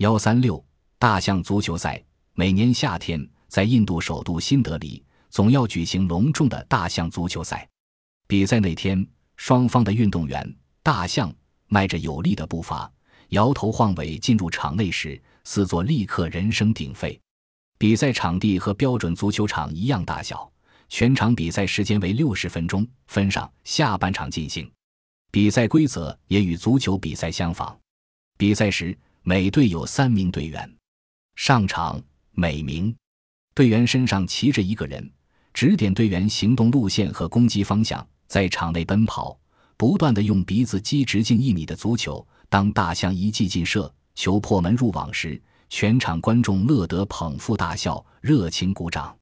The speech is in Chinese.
幺三六大象足球赛，每年夏天在印度首都新德里总要举行隆重的大象足球赛。比赛那天，双方的运动员大象迈着有力的步伐，摇头晃尾进入场内时，四座立刻人声鼎沸。比赛场地和标准足球场一样大小，全场比赛时间为六十分钟，分上下半场进行。比赛规则也与足球比赛相仿。比赛时，每队有三名队员上场，每名队员身上骑着一个人，指点队员行动路线和攻击方向，在场内奔跑，不断的用鼻子击直径一米的足球。当大象一记进射，球破门入网时，全场观众乐得捧腹大笑，热情鼓掌。